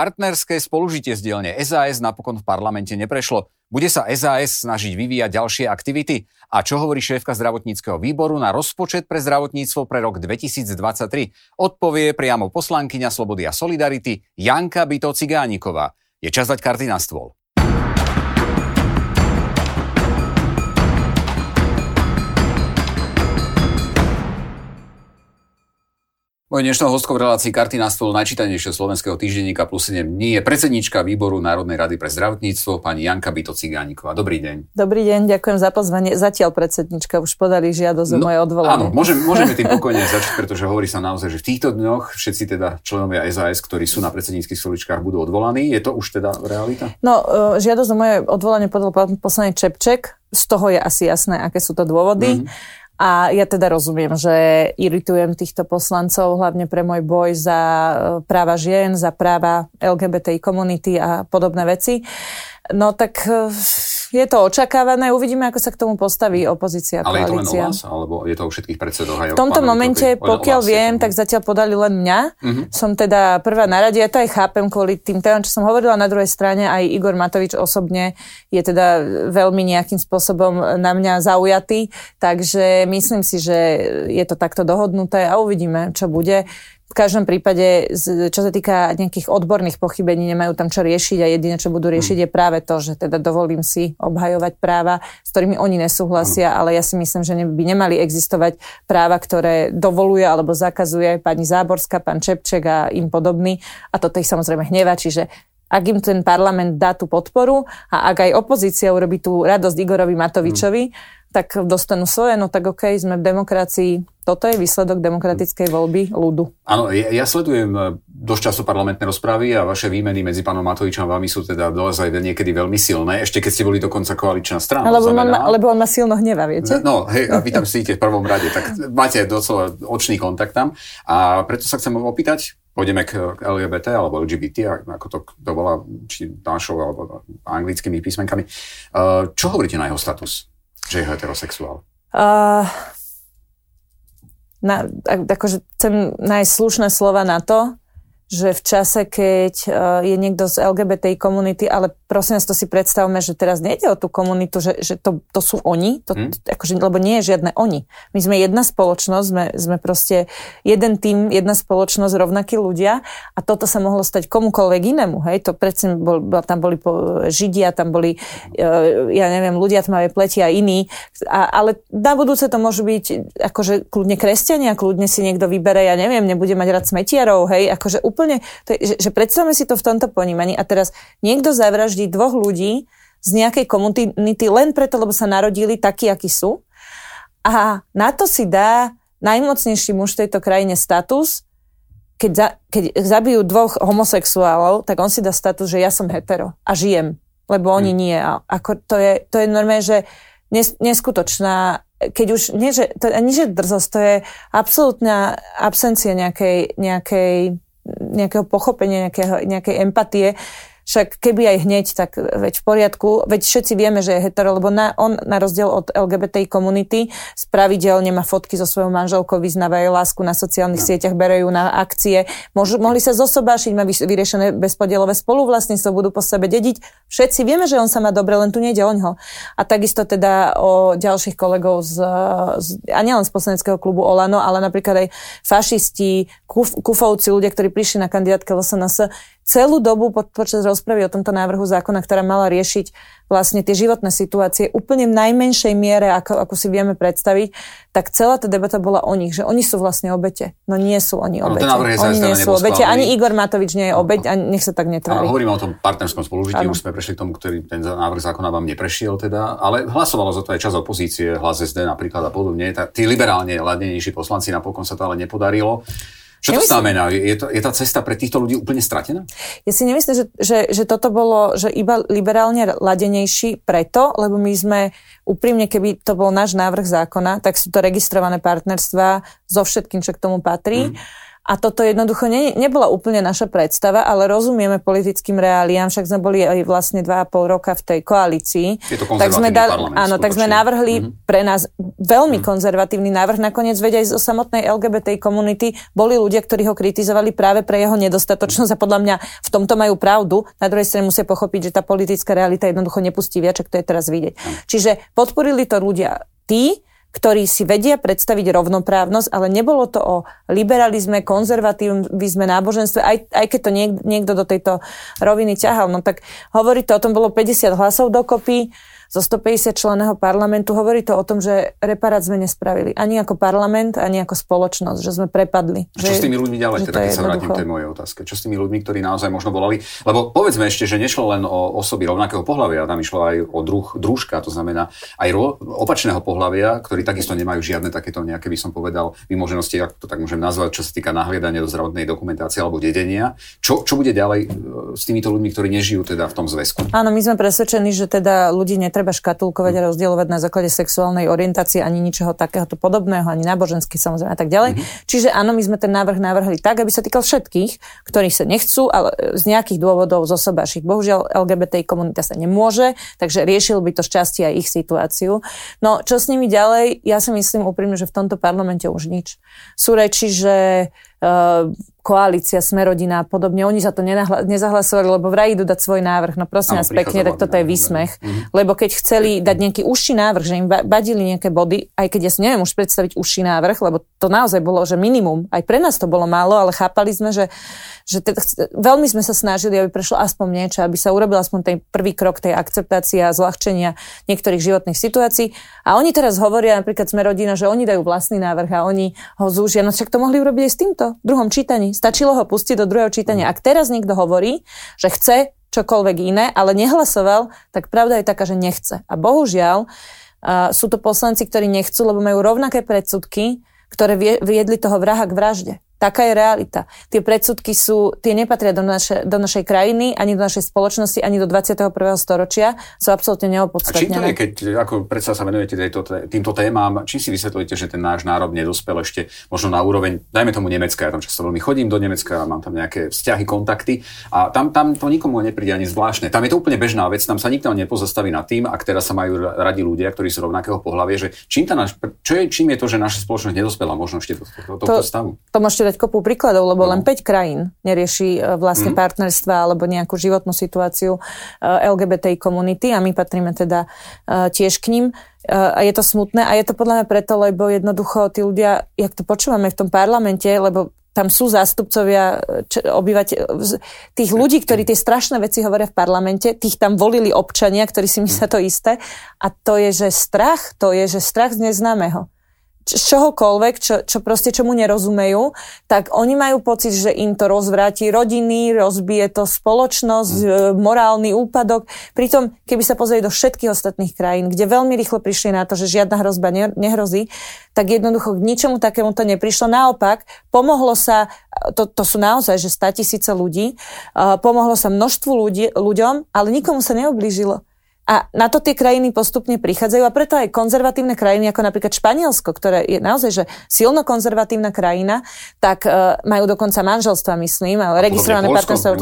partnerské spolužitie z dielne SAS napokon v parlamente neprešlo. Bude sa SAS snažiť vyvíjať ďalšie aktivity? A čo hovorí šéfka zdravotníckého výboru na rozpočet pre zdravotníctvo pre rok 2023? Odpovie priamo poslankyňa Slobody a Solidarity Janka Byto Cigániková. Je čas dať karty na stôl. Mojou dnešnou hostkou v relácii Karty na stôl najčítanejšieho slovenského týždenníka plus 7 dní je predsednička výboru Národnej rady pre zdravotníctvo pani Janka Byto Cigániková. Dobrý deň. Dobrý deň, ďakujem za pozvanie. Zatiaľ predsednička už podali žiadosť o no, moje odvolanie. Áno, môžeme, môžeme tým pokojne začať, pretože hovorí sa naozaj, že v týchto dňoch všetci teda členovia SAS, ktorí sú na predsedníckých stoličkách, budú odvolaní. Je to už teda realita? No, e, žiadosť o moje odvolanie podal poslanec Čepček. Z toho je asi jasné, aké sú to dôvody. Mm-hmm. A ja teda rozumiem, že iritujem týchto poslancov hlavne pre môj boj za e, práva žien, za práva LGBTI komunity a podobné veci. No tak e, je to očakávané, uvidíme, ako sa k tomu postaví opozícia. Ale koalícia. je to len o vás, alebo je to o všetkých predsedoch? Aj v tomto momente, pokiaľ viem, tak zatiaľ podali len mňa. Uh-huh. Som teda prvá na rade, ja to aj chápem kvôli tým témam, čo som hovorila. Na druhej strane aj Igor Matovič osobne je teda veľmi nejakým spôsobom na mňa zaujatý, takže myslím si, že je to takto dohodnuté a uvidíme, čo bude v každom prípade, čo sa týka nejakých odborných pochybení, nemajú tam čo riešiť a jediné, čo budú riešiť, mm. je práve to, že teda dovolím si obhajovať práva, s ktorými oni nesúhlasia, ale ja si myslím, že by nemali existovať práva, ktoré dovoluje alebo zakazuje pani Záborská, pán Čepček a im podobný. A toto ich samozrejme hneva, čiže ak im ten parlament dá tú podporu a ak aj opozícia urobí tú radosť Igorovi Matovičovi, mm tak dostanú svoje, no tak OK, sme v demokracii. Toto je výsledok demokratickej voľby ľudu. Áno, ja, ja sledujem e, dosť času parlamentné rozpravy a vaše výmeny medzi pánom Matovičom a vami sú teda dozaj niekedy veľmi silné, ešte keď ste boli dokonca koaličná strana. Lebo, on, ma, lebo on ma silno hneva, viete? No, hej, a vy tam sedíte v prvom rade, tak máte docela očný kontakt tam. A preto sa chcem opýtať, pôjdeme k LGBT alebo LGBT, ako to, to volá, či našou alebo anglickými písmenkami. E, čo hovoríte na jeho status? že je heterosexuál? Uh, na, akože chcem nájsť slušné slova na to, že v čase, keď uh, je niekto z LGBTI komunity, ale prosím vás, to si predstavme, že teraz nejde o tú komunitu, že, že to, to sú oni, to, hmm. akože, lebo nie je žiadne oni. My sme jedna spoločnosť, sme, sme proste jeden tým, jedna spoločnosť, rovnakí ľudia a toto sa mohlo stať komukoľvek inému, hej, to predsa bol, tam boli Židia, tam boli, uh, ja neviem, ľudia tmavé pleti a iní, a, ale na budúce to môžu byť akože kľudne kresťania, kľudne si niekto vybere, ja neviem, nebude mať rád smetiarov, hej, akože úplne úplne, to je, že, že predstavme si to v tomto ponímaní a teraz niekto zavraždí dvoch ľudí z nejakej komunity len preto, lebo sa narodili takí, akí sú. A na to si dá najmocnejší muž v tejto krajine status, keď, za, keď zabijú dvoch homosexuálov, tak on si dá status, že ja som hetero a žijem, lebo oni hmm. nie. A ako to je, to je normálne, že nes, neskutočná, keď už, nie že, to ani že drzosť, to je absolútna absencia nejakej, nejakej nejakého pochopenia, nejakého, nejakej empatie, však keby aj hneď, tak veď v poriadku, veď všetci vieme, že je hetero, lebo na, on na rozdiel od LGBTI komunity spravidelne má fotky so svojou manželkou, vyznáva jej lásku na sociálnych no. sieťach, bere ju na akcie, Môžu, mohli sa zosobášiť, má vyriešené bezpodielové spoluvlastníctvo, budú po sebe dediť. Všetci vieme, že on sa má dobre, len tu nejde o ňo. A takisto teda o ďalších kolegov z, z a nielen z poslaneckého klubu Olano, ale napríklad aj fašisti, kuf, kufovci, ľudia, ktorí prišli na kandidátke LSNS, celú dobu po, počas rozpravy o tomto návrhu zákona, ktorá mala riešiť vlastne tie životné situácie úplne v najmenšej miere, ako, ako si vieme predstaviť, tak celá tá debata bola o nich, že oni sú vlastne obete. No nie sú oni obete. No, oni nie sú obete. Ani Igor Matovič nie je obeť a nech sa tak netvári. Hovoríme o tom partnerskom spolužití, už sme prešli k tomu, ktorý ten návrh zákona vám neprešiel teda, ale hlasovalo za to aj čas opozície, hlas SD napríklad a podobne. Tí liberálne ladnejší poslanci napokon sa to ale nepodarilo. Čo to Nemyslím, znamená? Je, to, je tá cesta pre týchto ľudí úplne stratená? Ja si nemyslím, že, že, že toto bolo že iba liberálne ladenejší preto, lebo my sme úprimne, keby to bol náš návrh zákona, tak sú to registrované partnerstva so všetkým, čo k tomu patrí. Mm. A toto jednoducho ne, nebola úplne naša predstava, ale rozumieme politickým reáliám, však sme boli aj vlastne 2,5 roka v tej koalícii. tak sme dali, áno, tak sme navrhli mm-hmm. pre nás veľmi mm-hmm. konzervatívny návrh. Nakoniec veď aj zo samotnej LGBT komunity boli ľudia, ktorí ho kritizovali práve pre jeho nedostatočnosť a podľa mňa v tomto majú pravdu. Na druhej strane musia pochopiť, že tá politická realita jednoducho nepustí viac, to je teraz vidieť. Mm. Čiže podporili to ľudia tí, ktorí si vedia predstaviť rovnoprávnosť, ale nebolo to o liberalizme, konzervatívizme, náboženstve, aj, aj keď to niek, niekto do tejto roviny ťahal. No tak hovorí to o tom, bolo 50 hlasov dokopy, zo 150 členného parlamentu. Hovorí to o tom, že reparát sme nespravili. Ani ako parlament, ani ako spoločnosť, že sme prepadli. A čo že, s tými ľuďmi ďalej, teda, keď sa vrátim k tej mojej otázke? Čo s tými ľuďmi, ktorí naozaj možno volali? Lebo povedzme ešte, že nešlo len o osoby rovnakého pohľavia, tam išlo aj o druh, družka, to znamená aj ro, opačného pohľavia, ktorí takisto nemajú žiadne takéto nejaké, by som povedal, vymoženosti, ako to tak môžem nazvať, čo sa týka nahliadania do zdravotnej dokumentácie alebo dedenia. Čo, čo bude ďalej e, s týmito ľuďmi, ktorí nežijú teda v tom zväzku? Áno, my sme presvedčení, že teda ľudí netreba netreba škatulkovať a rozdielovať na základe sexuálnej orientácie ani ničoho takéhoto podobného, ani náboženský samozrejme a tak ďalej. Mm-hmm. Čiže áno, my sme ten návrh navrhli tak, aby sa týkal všetkých, ktorí sa nechcú, ale z nejakých dôvodov zosobášiť. Bohužiaľ, LGBT komunita sa nemôže, takže riešil by to šťastie aj ich situáciu. No, čo s nimi ďalej? Ja si myslím úprimne, že v tomto parlamente už nič. Sú reči, že koalícia, Smerodina a podobne, oni za to nenahla- nezahlasovali, lebo vraj idú dať svoj návrh. No prosím vás pekne, tak toto je výsmech. Mm-hmm. Lebo keď chceli dať nejaký užší návrh, že im badili nejaké body, aj keď ja si neviem už predstaviť užší návrh, lebo to naozaj bolo, že minimum. Aj pre nás to bolo málo, ale chápali sme, že, že teda, veľmi sme sa snažili, aby prešlo aspoň niečo, aby sa urobil aspoň ten prvý krok tej akceptácie a zľahčenia niektorých životných situácií. A oni teraz hovoria, napríklad Smerodina, že oni dajú vlastný návrh a oni ho zúžia. No však to mohli urobiť aj s týmto, v druhom čítaní. Stačilo ho pustiť do druhého čítania. Ak teraz niekto hovorí, že chce čokoľvek iné, ale nehlasoval, tak pravda je taká, že nechce. A bohužiaľ uh, sú to poslanci, ktorí nechcú, lebo majú rovnaké predsudky, ktoré viedli toho vraha k vražde. Taká je realita. Tie predsudky sú, tie nepatria do, naše, do našej krajiny, ani do našej spoločnosti, ani do 21. storočia. Sú absolútne neopodstatnené. A čím to je, keď ako predsa sa venujete tejto, týmto témam, či si vysvetľujete, že ten náš národ nedospel ešte možno na úroveň, dajme tomu Nemecka, ja tam často veľmi chodím do Nemecka, mám tam nejaké vzťahy, kontakty a tam, tam to nikomu nepríde ani zvláštne. Tam je to úplne bežná vec, tam sa nikto nepozastaví nad tým, ak teraz sa majú radi ľudia, ktorí sú rovnakého pohľavia, že čím, tá naš, čo je, čím je to, že naša spoločnosť nedospela možno ešte do tohto to, stavu. To môžete dať kopu príkladov, lebo len 5 krajín nerieši e, vlastne mm. partnerstva alebo nejakú životnú situáciu e, LGBT komunity a my patríme teda e, tiež k ním. A je to smutné a je to podľa mňa preto, lebo jednoducho tí ľudia, jak to počúvame v tom parlamente, lebo tam sú zástupcovia obyvateľ, tých ľudí, ktorí tie strašné veci hovoria v parlamente, tých tam volili občania, ktorí si myslia to isté. A to je, že strach, to je, že strach z neznámeho z čohokoľvek, čo, čo proste čomu nerozumejú, tak oni majú pocit, že im to rozvráti rodiny, rozbije to spoločnosť, mm. morálny úpadok. Pritom, keby sa pozreli do všetkých ostatných krajín, kde veľmi rýchlo prišli na to, že žiadna hrozba ne, nehrozí, tak jednoducho k ničomu takému to neprišlo. Naopak, pomohlo sa, to, to sú naozaj, že 100 tisíce ľudí, uh, pomohlo sa množstvu ľudí, ľuďom, ale nikomu sa neoblížilo. A na to tie krajiny postupne prichádzajú a preto aj konzervatívne krajiny, ako napríklad Španielsko, ktoré je naozaj že silno konzervatívna krajina, tak uh, majú dokonca manželstva, myslím, ale registrované partnerstvo.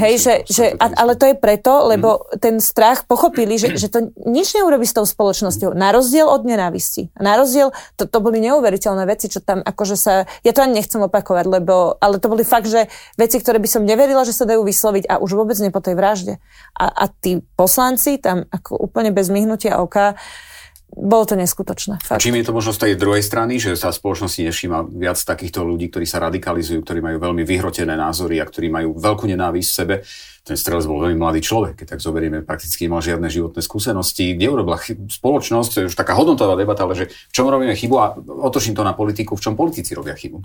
Hej, že, že, a, ale to je preto, lebo mm. ten strach pochopili, že, že to nič neurobi s tou spoločnosťou. Na rozdiel od nenávisti. Na rozdiel, to, to boli neuveriteľné veci, čo tam akože sa, ja to ani nechcem opakovať, lebo, ale to boli fakt, že veci, ktoré by som neverila, že sa dajú vysloviť a už vôbec nie po tej vražde. A, a tí poslanci tam ako úplne bez myhnutia oka. Bolo to neskutočné. Fakt. A čím je to možno z tej druhej strany, že sa spoločnosti nevšíma viac takýchto ľudí, ktorí sa radikalizujú, ktorí majú veľmi vyhrotené názory a ktorí majú veľkú nenávisť v sebe, ten strelec bol veľmi mladý človek, keď tak zoberieme, prakticky nemal žiadne životné skúsenosti, kde urobila chyb, spoločnosť, to je už taká hodnotová debata, ale že v čom robíme chybu a otočím to na politiku, v čom politici robia chybu?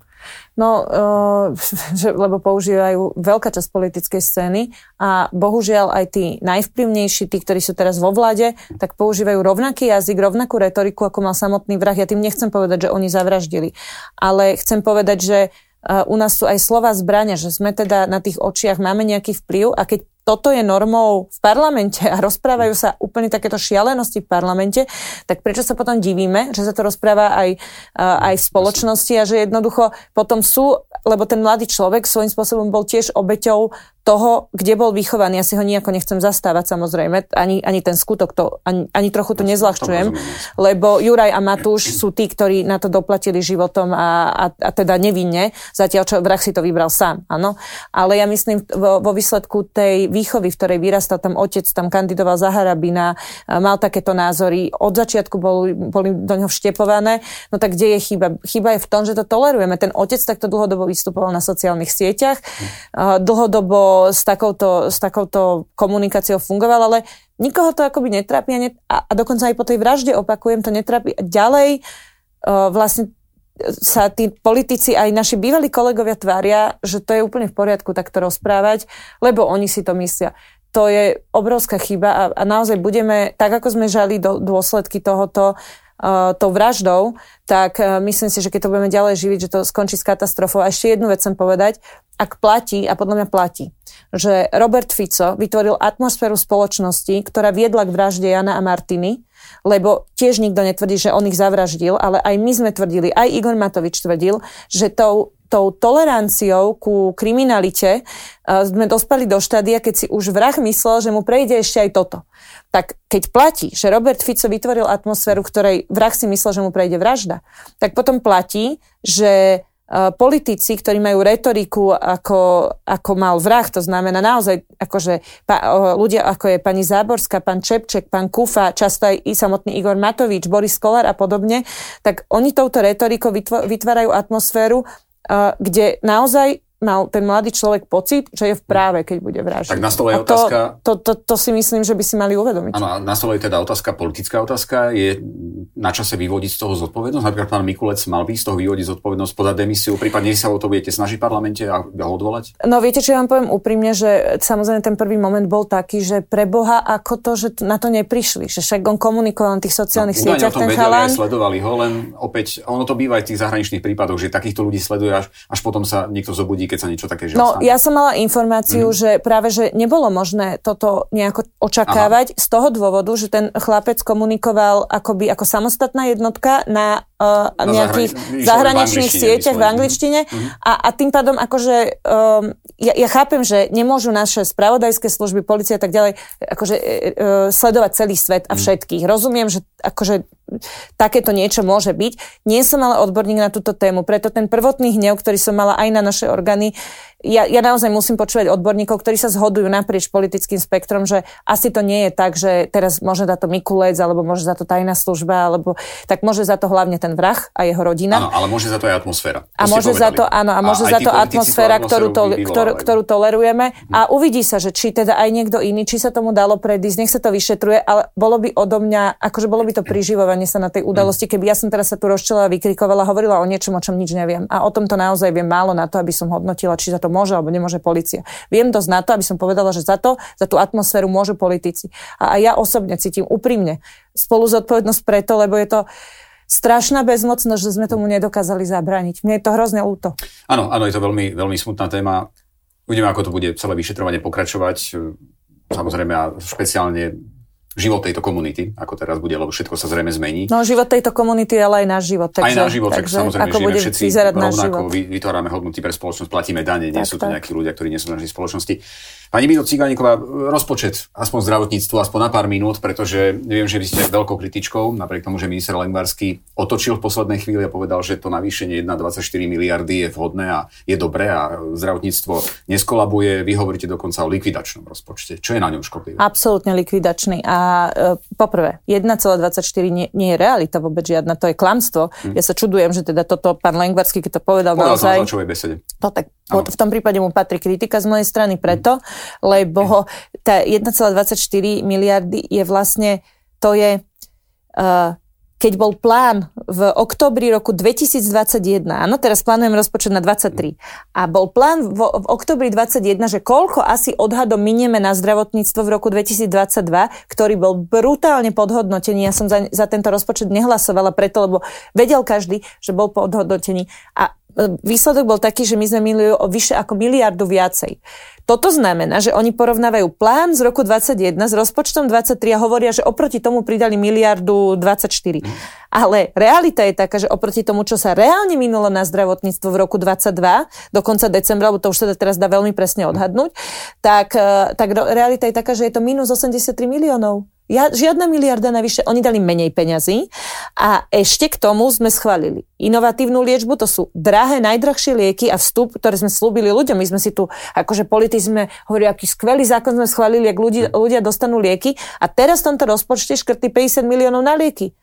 No, uh, že, lebo používajú veľká časť politickej scény a bohužiaľ aj tí najvplyvnejší, tí, ktorí sú teraz vo vláde, tak používajú rovnaký jazyk, rovnakú retoriku, ako mal samotný vrah. Ja tým nechcem povedať, že oni zavraždili, ale chcem povedať, že u nás sú aj slova zbrania, že sme teda na tých očiach, máme nejaký vplyv a keď toto je normou v parlamente a rozprávajú sa úplne takéto šialenosti v parlamente, tak prečo sa potom divíme, že sa to rozpráva aj, aj v spoločnosti a že jednoducho potom sú, lebo ten mladý človek svojím spôsobom bol tiež obeťou toho, kde bol vychovaný. Ja si ho nejako nechcem zastávať samozrejme, ani, ani ten skutok, to, ani, ani trochu to nezľahčujem, lebo Juraj a Matúš sú tí, ktorí na to doplatili životom a, a, a teda nevinne, zatiaľ čo vrah si to vybral sám, áno. Ale ja myslím, vo, vo výsledku tej výchovy, v ktorej vyrastal tam otec, tam kandidoval za Harabina, mal takéto názory, od začiatku boli, boli do ňoho vštepované, no tak kde je chyba? Chyba je v tom, že to tolerujeme. Ten otec takto dlhodobo vystupoval na sociálnych sieťach, dlhodobo s takouto, s takouto komunikáciou fungoval, ale nikoho to akoby netrápi a, net, a, a dokonca aj po tej vražde opakujem, to netrápi. Ďalej uh, vlastne sa tí politici, aj naši bývalí kolegovia tvária, že to je úplne v poriadku takto rozprávať, lebo oni si to myslia. To je obrovská chyba a, a naozaj budeme, tak ako sme žali do, dôsledky tohoto, uh, tou vraždou, tak uh, myslím si, že keď to budeme ďalej živiť, že to skončí s katastrofou. A ešte jednu vec chcem povedať ak platí, a podľa mňa platí, že Robert Fico vytvoril atmosféru spoločnosti, ktorá viedla k vražde Jana a Martiny, lebo tiež nikto netvrdí, že on ich zavraždil, ale aj my sme tvrdili, aj Igor Matovič tvrdil, že tou, tou toleranciou ku kriminalite uh, sme dospeli do štádia, keď si už vrah myslel, že mu prejde ešte aj toto. Tak keď platí, že Robert Fico vytvoril atmosféru, ktorej vrah si myslel, že mu prejde vražda, tak potom platí, že politici, ktorí majú retoriku ako, ako mal vrah, to znamená naozaj akože pa, ľudia ako je pani Záborská, pán Čepček, pán Kufa, často aj i samotný Igor Matovič, Boris Kolár a podobne, tak oni touto retorikou vytvárajú atmosféru, eh, kde naozaj mal ten mladý človek pocit, že je v práve, keď bude vraždiť. Tak na stole je otázka... To, to, to, to si myslím, že by si mali uvedomiť. Áno, na stole je teda otázka, politická otázka. Je na čase vyvodiť z toho zodpovednosť? Napríklad pán Mikulec mal by z toho vyvodiť zodpovednosť, podať demisiu, prípadne sa o to budete snažiť v parlamente a ho odvolať? No viete, čo ja vám poviem úprimne, že samozrejme ten prvý moment bol taký, že pre Boha ako to, že na to neprišli. Že však on komunikoval na tých sociálnych no, sieťach, ten vedeli, chalán. sledovali ho, len opäť, ono to býva aj v tých zahraničných prípadoch, že takýchto ľudí sleduje až, až potom sa niekto zobudí, keď sa niečo také žiaľ No, ja som mala informáciu, mm. že práve, že nebolo možné toto nejako očakávať Aha. z toho dôvodu, že ten chlapec komunikoval akoby ako samostatná jednotka na, uh, na nejakých zahraničných sieťach v angličtine mm. a, a tým pádom akože um, ja, ja chápem, že nemôžu naše spravodajské služby, policia a tak ďalej akože uh, sledovať celý svet a mhm. všetkých. Mm. Rozumiem, že akože takéto niečo môže byť. Nie som ale odborník na túto tému, preto ten prvotný hnev, ktorý som mala aj na naše orgány, ja, ja naozaj musím počúvať odborníkov, ktorí sa zhodujú naprieč politickým spektrom, že asi to nie je tak, že teraz môže za to Mikulec, alebo môže za to tajná služba, alebo tak môže za to hlavne ten vrah a jeho rodina. Áno, ale môže za to aj atmosféra. To a môže za to, áno, a môže a za to atmosféra, ktorú, to, ktorú, ktorú tolerujeme. Hm. A uvidí sa, že či teda aj niekto iný, či sa tomu dalo predísť, nech sa to vyšetruje, ale bolo by odo mňa, akože bolo by to priživovanie sa na tej udalosti, keby ja som teraz sa tu rozčela, vykrikovala, hovorila o niečom, o čom nič neviem. A o tomto naozaj viem málo na to, aby som hodnotila, či za to môže alebo nemôže policia. Viem dosť na to, aby som povedala, že za to, za tú atmosféru môžu politici. A aj ja osobne cítim úprimne spolu zodpovednosť preto, lebo je to strašná bezmocnosť, že sme tomu nedokázali zabrániť. Mne je to hrozne úto. Áno, áno, je to veľmi, veľmi smutná téma. Uvidíme, ako to bude celé vyšetrovanie pokračovať. Samozrejme a špeciálne život tejto komunity, ako teraz bude, lebo všetko sa zrejme zmení. No život tejto komunity, ale aj náš život. Takže, aj náš život, takže, samozrejme ako žijeme všetci rovnako, vytvárame hodnoty pre spoločnosť, platíme dane, nie tak, sú to tak. nejakí ľudia, ktorí nie sú v našej spoločnosti. Pani Mito Cigániková, rozpočet, aspoň zdravotníctvo, aspoň na pár minút, pretože viem, že vy ste veľkou kritičkou, napriek tomu, že minister Lengvarský otočil v poslednej chvíli a povedal, že to navýšenie 1,24 miliardy je vhodné a je dobré a zdravotníctvo neskolabuje. Vy hovoríte dokonca o likvidačnom rozpočte. Čo je na ňom škodlivé? Absolútne likvidačný. A e, poprvé, 1,24 nie, nie je realita vôbec žiadna, to je klamstvo. Hm. Ja sa čudujem, že teda toto pán Lengvarský, keď to povedal, povedal naozaj... Som besede. To tak, v tom prípade mu patrí kritika z mojej strany preto, lebo tá 1,24 miliardy je vlastne, to je, uh, keď bol plán v oktobri roku 2021, áno, teraz plánujem rozpočet na 23, a bol plán v, v oktobri 2021, že koľko asi odhadom minieme na zdravotníctvo v roku 2022, ktorý bol brutálne podhodnotený. Ja som za, za tento rozpočet nehlasovala preto, lebo vedel každý, že bol podhodnotený. A výsledok bol taký, že my sme milili o vyše ako miliardu viacej. Toto znamená, že oni porovnávajú plán z roku 21 s rozpočtom 23 a hovoria, že oproti tomu pridali miliardu 24. Ale realita je taká, že oproti tomu, čo sa reálne minulo na zdravotníctvo v roku 22, do konca decembra, lebo to už sa teraz dá veľmi presne odhadnúť, tak, e, tak realita je taká, že je to minus 83 miliónov. Ja, žiadna miliarda navyše, oni dali menej peňazí a ešte k tomu sme schválili inovatívnu liečbu, to sú drahé, najdrahšie lieky a vstup, ktoré sme slúbili ľuďom. My sme si tu, akože politici sme hovorili, aký skvelý zákon sme schválili, ak ľudia, ľudia dostanú lieky a teraz v tomto rozpočte škrty 50 miliónov na lieky.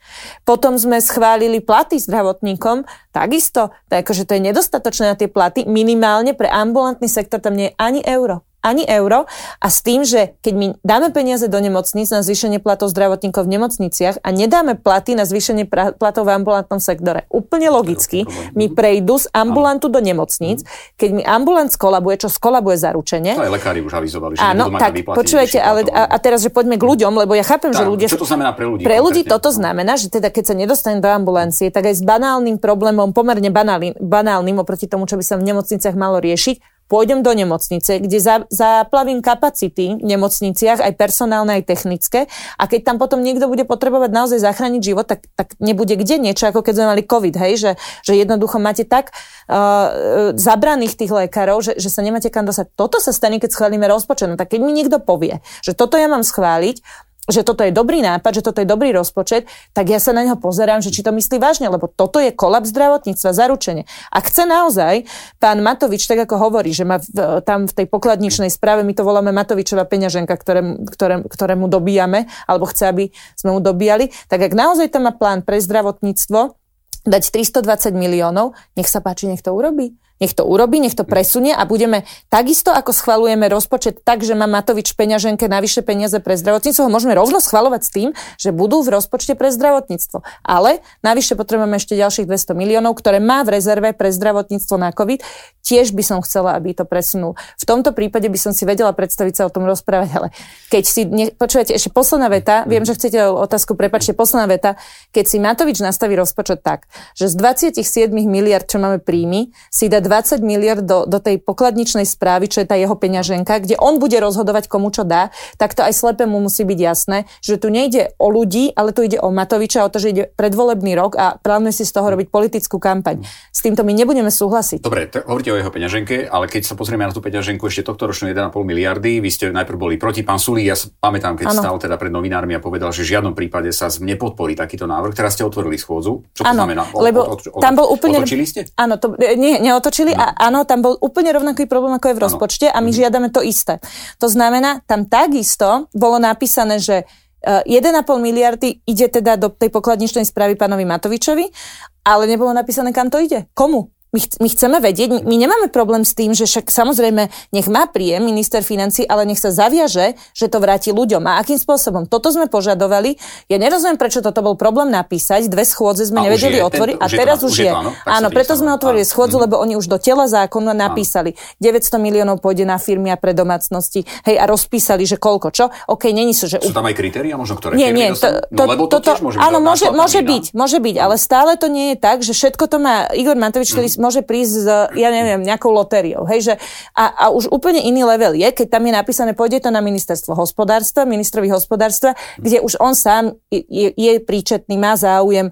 Potom sme schválili platy zdravotníkom, takisto, tak akože to je nedostatočné na tie platy, minimálne pre ambulantný sektor tam nie je ani euro ani euro. A s tým, že keď my dáme peniaze do nemocníc na zvýšenie platov zdravotníkov v nemocniciach a nedáme platy na zvýšenie platov v ambulantnom sektore, úplne logicky, mi prejdú z ambulantu do nemocníc, keď mi ambulant skolabuje, čo skolabuje zaručenie. To aj lekári už avizovali, že Áno, tak počujete, ale a, a teraz, že poďme k ľuďom, lebo ja chápem, tá, že ľudia... Čo to znamená pre ľudí? Pre ľudí toto znamená, že teda keď sa nedostane do ambulancie, tak aj s banálnym problémom, pomerne banálnym, banálnym oproti tomu, čo by sa v nemocniciach malo riešiť, pôjdem do nemocnice, kde za, zaplavím kapacity v nemocniciach, aj personálne, aj technické a keď tam potom niekto bude potrebovať naozaj zachrániť život, tak, tak nebude kde niečo, ako keď sme mali COVID, hej, že, že jednoducho máte tak uh, zabraných tých lekárov, že, že sa nemáte kam dostať. Toto sa stane, keď schválime rozpočet. No tak keď mi niekto povie, že toto ja mám schváliť, že toto je dobrý nápad, že toto je dobrý rozpočet, tak ja sa na neho pozerám, že či to myslí vážne, lebo toto je kolaps zdravotníctva, zaručenie. A chce naozaj pán Matovič, tak ako hovorí, že má v, tam v tej pokladničnej správe, my to voláme Matovičová peňaženka, ktoré, ktoré, ktorému dobíjame, alebo chce, aby sme mu dobíjali, tak ak naozaj tam má plán pre zdravotníctvo, dať 320 miliónov, nech sa páči, nech to urobí. Nech to urobí, nech to presunie a budeme takisto, ako schvalujeme rozpočet tak, že má Matovič peňaženke navyše peniaze pre zdravotníctvo, ho môžeme rovno schvalovať s tým, že budú v rozpočte pre zdravotníctvo. Ale navyše potrebujeme ešte ďalších 200 miliónov, ktoré má v rezerve pre zdravotníctvo na COVID. Tiež by som chcela, aby to presunul. V tomto prípade by som si vedela predstaviť sa o tom rozprávať, ale keď si, ne, počujete, ešte posledná veta, viem, že chcete otázku, prepačte, posledná veta, keď si Matovič nastaví rozpočet tak, že z 27 miliard, čo máme príjmy, si dá 20 miliard do, do tej pokladničnej správy, čo je tá jeho peňaženka, kde on bude rozhodovať, komu čo dá, tak to aj slepému musí byť jasné, že tu nejde o ľudí, ale tu ide o Matoviča, o to, že ide predvolebný rok a plánuje si z toho robiť politickú kampaň. S týmto my nebudeme súhlasiť. Dobre, t- hovoríte o jeho peňaženke, ale keď sa pozrieme na tú peňaženku ešte tohto ročnú 1,5 miliardy, vy ste najprv boli proti pán Sulí, ja sa pamätám, keď ano. stal teda pred novinármi a povedal, že v žiadnom prípade sa nepodporí takýto návrh. Teraz ste otvorili schôdzu. Čo to ano, znamená? O, lebo o, o, tam bol úplne... Otočili ste? Áno, to, nie, neotočili otočili no. a áno, tam bol úplne rovnaký problém, ako je v rozpočte a my mm. žiadame to isté. To znamená, tam takisto bolo napísané, že 1,5 e, miliardy ide teda do tej pokladničnej správy pánovi Matovičovi, ale nebolo napísané, kam to ide. Komu? My, ch- my chceme vedieť, my nemáme problém s tým, že však samozrejme nech má príjem minister financí, ale nech sa zaviaže, že to vráti ľuďom. A akým spôsobom? Toto sme požadovali. Ja nerozumiem, prečo toto bol problém napísať. Dve schôdze sme a nevedeli otvoriť a teraz už je. Áno, áno preto sme otvorili schôdzu, lebo oni už do tela zákona napísali. 900 miliónov pôjde na firmy a pre domácnosti. Hej, a rozpísali, že koľko, čo? OK, není sú, že... Sú tam aj kritéria, možno ktoré nie, nie, to, to, no, lebo to toto, môže áno, môže, môže byť, môže byť, ale stále to nie je tak, že všetko to má Igor Matovič, ktorý môže prísť s, ja neviem, nejakou lotériou. Hej, že, a, a už úplne iný level je, keď tam je napísané, pôjde to na ministerstvo hospodárstva, ministrovi hospodárstva, kde už on sám je, je príčetný, má záujem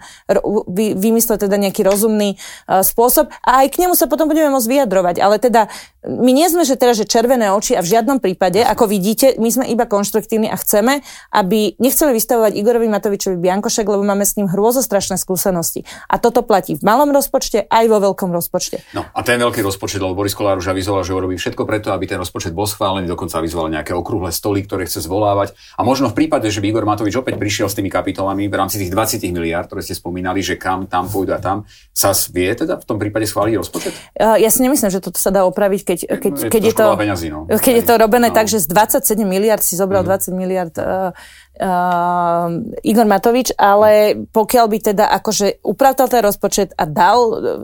vy, vymysleť teda nejaký rozumný uh, spôsob a aj k nemu sa potom budeme môcť vyjadrovať. Ale teda my nie sme, že teraz, že červené oči a v žiadnom prípade, ako vidíte, my sme iba konštruktívni a chceme, aby, nechceme vystavovať Igorovi Matovičovi Biankošek, lebo máme s ním hrôzostrašné skúsenosti. A toto platí v malom rozpočte aj vo veľkom rozpočte. No a ten veľký rozpočet, lebo Boris Kolár už avizoval, že urobí všetko preto, aby ten rozpočet bol schválený, dokonca avizoval nejaké okrúhle stoly, ktoré chce zvolávať. A možno v prípade, že by Igor Matovič opäť prišiel s tými kapitolami v rámci tých 20 miliárd, ktoré ste spomínali, že kam tam pôjdu a tam, sa vie teda v tom prípade schváliť rozpočet? Ja si nemyslím, že toto sa dá opraviť, keď, keď, je, keď je to, peňazí, no. keď je to robené no. tak, že z 27 miliard si zobral mm. 20 miliard uh, Igor Matovič, ale pokiaľ by teda akože upravtal ten rozpočet a dal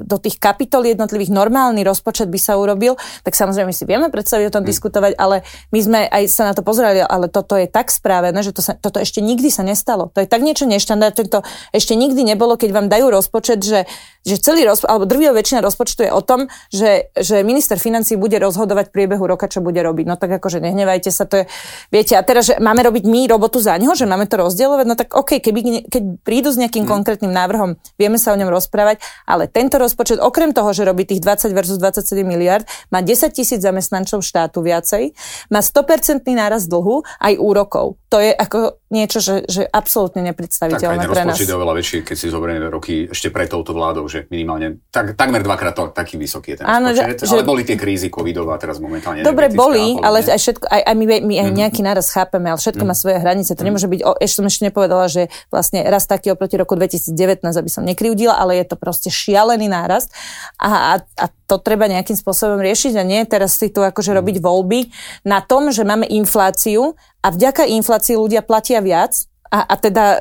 do tých kapitol jednotlivých normálny rozpočet by sa urobil, tak samozrejme si vieme predstaviť o tom hmm. diskutovať, ale my sme aj sa na to pozerali, ale toto je tak správené, že to sa, toto ešte nikdy sa nestalo. To je tak niečo neštandardné, to ešte nikdy nebolo, keď vám dajú rozpočet, že že celý rozpočet, alebo drvivá väčšina rozpočtu je o tom, že, že minister financí bude rozhodovať v priebehu roka, čo bude robiť. No tak akože nehnevajte sa, to je, viete, a teraz, že máme robiť my robotu za neho, že máme to rozdielovať, no tak OK, keby, keď prídu s nejakým hmm. konkrétnym návrhom, vieme sa o ňom rozprávať, ale tento rozpočet, okrem toho, že robí tých 20 versus 27 miliard, má 10 tisíc zamestnancov štátu viacej, má 100% náraz dlhu aj úrokov. To je ako niečo, že, že absolútne nepredstaviteľné tak, pre nás. je oveľa väčší, keď si zoberieme roky ešte pred touto vládou, že minimálne tak, takmer dvakrát to, taký vysoký je ten Áno, rozpočet, že, ale boli tie krízy covidové a teraz momentálne Dobre, boli, ale aj všetko, aj, aj my, my aj mhm. nejaký náraz chápeme, ale všetko mm. má svoje hranice. To mm. Nemôže byť, o, ešte som ešte nepovedala, že vlastne raz taký oproti roku 2019, aby som nekryudila, ale je to proste šialený nárast a, a, a to treba nejakým spôsobom riešiť a nie teraz si tu akože mm. robiť voľby na tom, že máme infláciu a vďaka inflácii ľudia platia viac a, a teda e,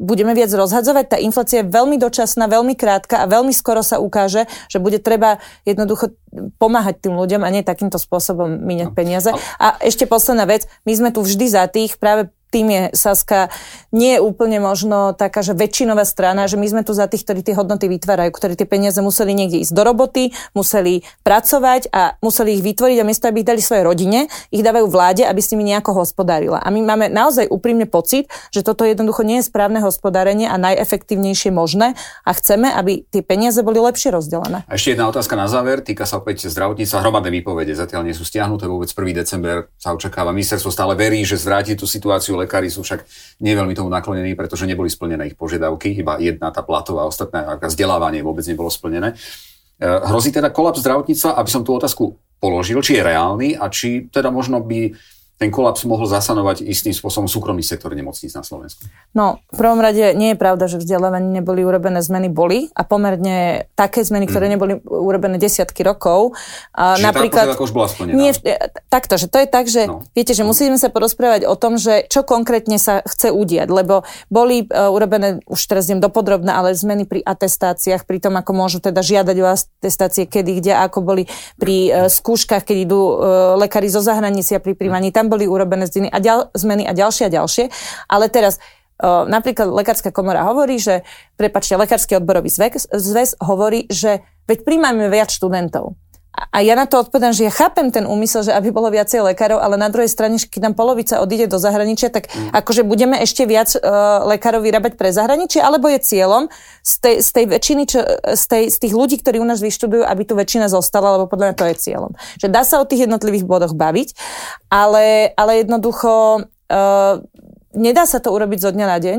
budeme viac rozhadzovať. Tá inflácia je veľmi dočasná, veľmi krátka a veľmi skoro sa ukáže, že bude treba jednoducho pomáhať tým ľuďom a nie takýmto spôsobom míňať no. peniaze. A ešte posledná vec, my sme tu vždy za tých práve tým je Saska nie je úplne možno taká, že väčšinová strana, že my sme tu za tých, ktorí tie hodnoty vytvárajú, ktorí tie peniaze museli niekde ísť do roboty, museli pracovať a museli ich vytvoriť a miesto, aby ich dali svojej rodine, ich dávajú vláde, aby s nimi nejako hospodárila. A my máme naozaj úprimne pocit, že toto jednoducho nie je správne hospodárenie a najefektívnejšie možné a chceme, aby tie peniaze boli lepšie rozdelené. A ešte jedna otázka na záver, týka sa opäť zdravotníctva. Hromadné výpovede zatiaľ nie sú stiahnuté, vôbec 1. december sa očakáva. Ministerstvo stále verí, že zvráti tú situáciu lekári sú však neveľmi tomu naklonení, pretože neboli splnené ich požiadavky, iba jedna tá platová, ostatná vzdelávanie vôbec nebolo splnené. E, hrozí teda kolaps zdravotníctva, aby som tú otázku položil, či je reálny a či teda možno by ten kolaps mohol zasanovať istým spôsobom súkromný sektor nemocníc na Slovensku? No, v prvom rade nie je pravda, že vzdelávaní neboli urobené zmeny, boli a pomerne také zmeny, ktoré mm. neboli urobené desiatky rokov. A Čiže napríklad, tá už bola splnená? Nie, takto, že to je tak, že no. viete, že musíme sa porozprávať o tom, že čo konkrétne sa chce udiať, lebo boli uh, urobené, už teraz idem dopodrobne, ale zmeny pri atestáciách, pri tom, ako môžu teda žiadať o atestácie, kedy, kde, ako boli pri uh, skúškach, keď idú uh, lekári zo zahraničia pri príjmaní. Tam boli urobené zmeny a, ďal, zmeny a ďalšie a ďalšie. Ale teraz napríklad lekárska komora hovorí, že, prepačte, lekársky odborový zväz, zväz hovorí, že veď príjmame viac študentov. A ja na to odpovedám, že ja chápem ten úmysel, že aby bolo viacej lekárov, ale na druhej strane, keď nám polovica odíde do zahraničia, tak mm. akože budeme ešte viac uh, lekárov vyrábať pre zahraničie, alebo je cieľom z tej, z tej väčšiny, čo, z, tej, z tých ľudí, ktorí u nás vyštudujú, aby tu väčšina zostala, lebo podľa mňa to je cieľom. Že dá sa o tých jednotlivých bodoch baviť, ale, ale jednoducho uh, nedá sa to urobiť zo dňa na deň.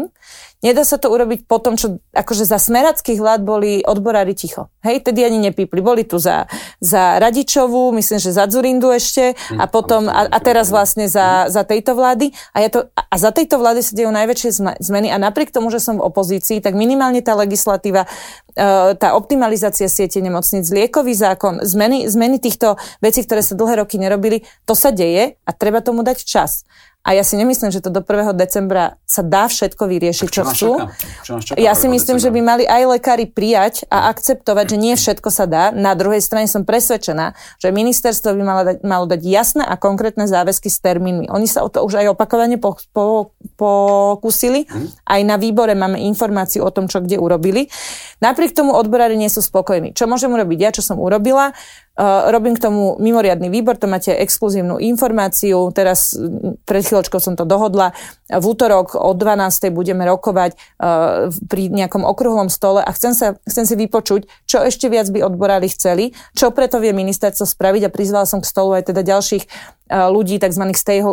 Nedá sa to urobiť po tom, čo akože za smerackých vlád boli odborári ticho. Hej, tedy ani nepípli. Boli tu za, za Radičovú, myslím, že za Zurindu ešte a hm, potom, a, a teraz vlastne za, za tejto vlády. A, ja to, a za tejto vlády sa dejú najväčšie zmeny a napriek tomu, že som v opozícii, tak minimálne tá legislatíva, e, tá optimalizácia siete nemocníc, liekový zákon, zmeny, zmeny týchto vecí, ktoré sa dlhé roky nerobili, to sa deje a treba tomu dať čas. A ja si nemyslím, že to do 1. decembra sa dá všetko vyriešiť, čo, čo chcú. Čo čaká ja si myslím, decembra? že by mali aj lekári prijať a akceptovať, že nie všetko sa dá. Na druhej strane som presvedčená, že ministerstvo by malo dať, malo dať jasné a konkrétne záväzky s termínmi. Oni sa o to už aj opakovane po, po, pokúsili. Hmm. Aj na výbore máme informáciu o tom, čo kde urobili. Napriek tomu odborári nie sú spokojní. Čo môžem urobiť ja, čo som urobila? Robím k tomu mimoriadný výbor, to máte exkluzívnu informáciu. Teraz pred chvíľočkou som to dohodla. V útorok o 12. budeme rokovať pri nejakom okruhlom stole a chcem, sa, chcem si vypočuť, čo ešte viac by odborári chceli, čo preto vie ministerstvo spraviť a prizvala som k stolu aj teda ďalších ľudí, tzv.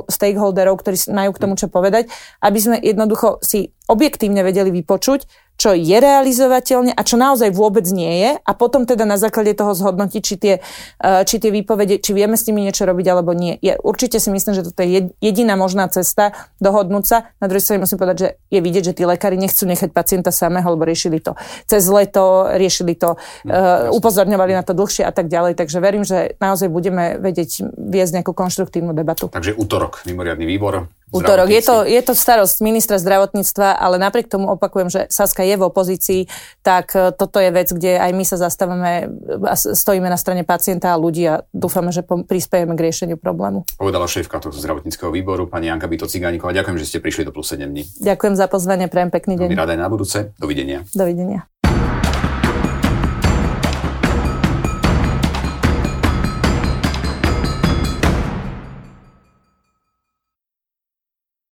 stakeholderov, ktorí majú k tomu čo povedať, aby sme jednoducho si objektívne vedeli vypočuť, čo je realizovateľne a čo naozaj vôbec nie je a potom teda na základe toho zhodnotiť, či tie, eh, či tie výpovede, či vieme s nimi niečo robiť alebo nie. Ja určite si myslím, že toto je jediná možná cesta dohodnúť sa. Na druhej strane musím povedať, že je vidieť, že tí lekári nechcú nechať pacienta samého, lebo riešili to cez leto, riešili to, no, uh, upozorňovali na to dlhšie a tak ďalej. Takže verím, že naozaj budeme vedieť viesť nejakú konštruktívnu debatu. Takže útorok, mimoriadný výbor, útorok. Je to, je to starosť ministra zdravotníctva, ale napriek tomu opakujem, že Saska je v opozícii, tak e, toto je vec, kde aj my sa zastávame a stojíme na strane pacienta a ľudí a dúfame, že prispiejeme k riešeniu problému. Povedala šéfka tohto zdravotníckého výboru, pani Janka Bito Cigániková. Ďakujem, že ste prišli do plus 7 dní. Ďakujem za pozvanie, prajem pekný deň. Veľmi rada aj na budúce. Dovidenia. Dovidenia.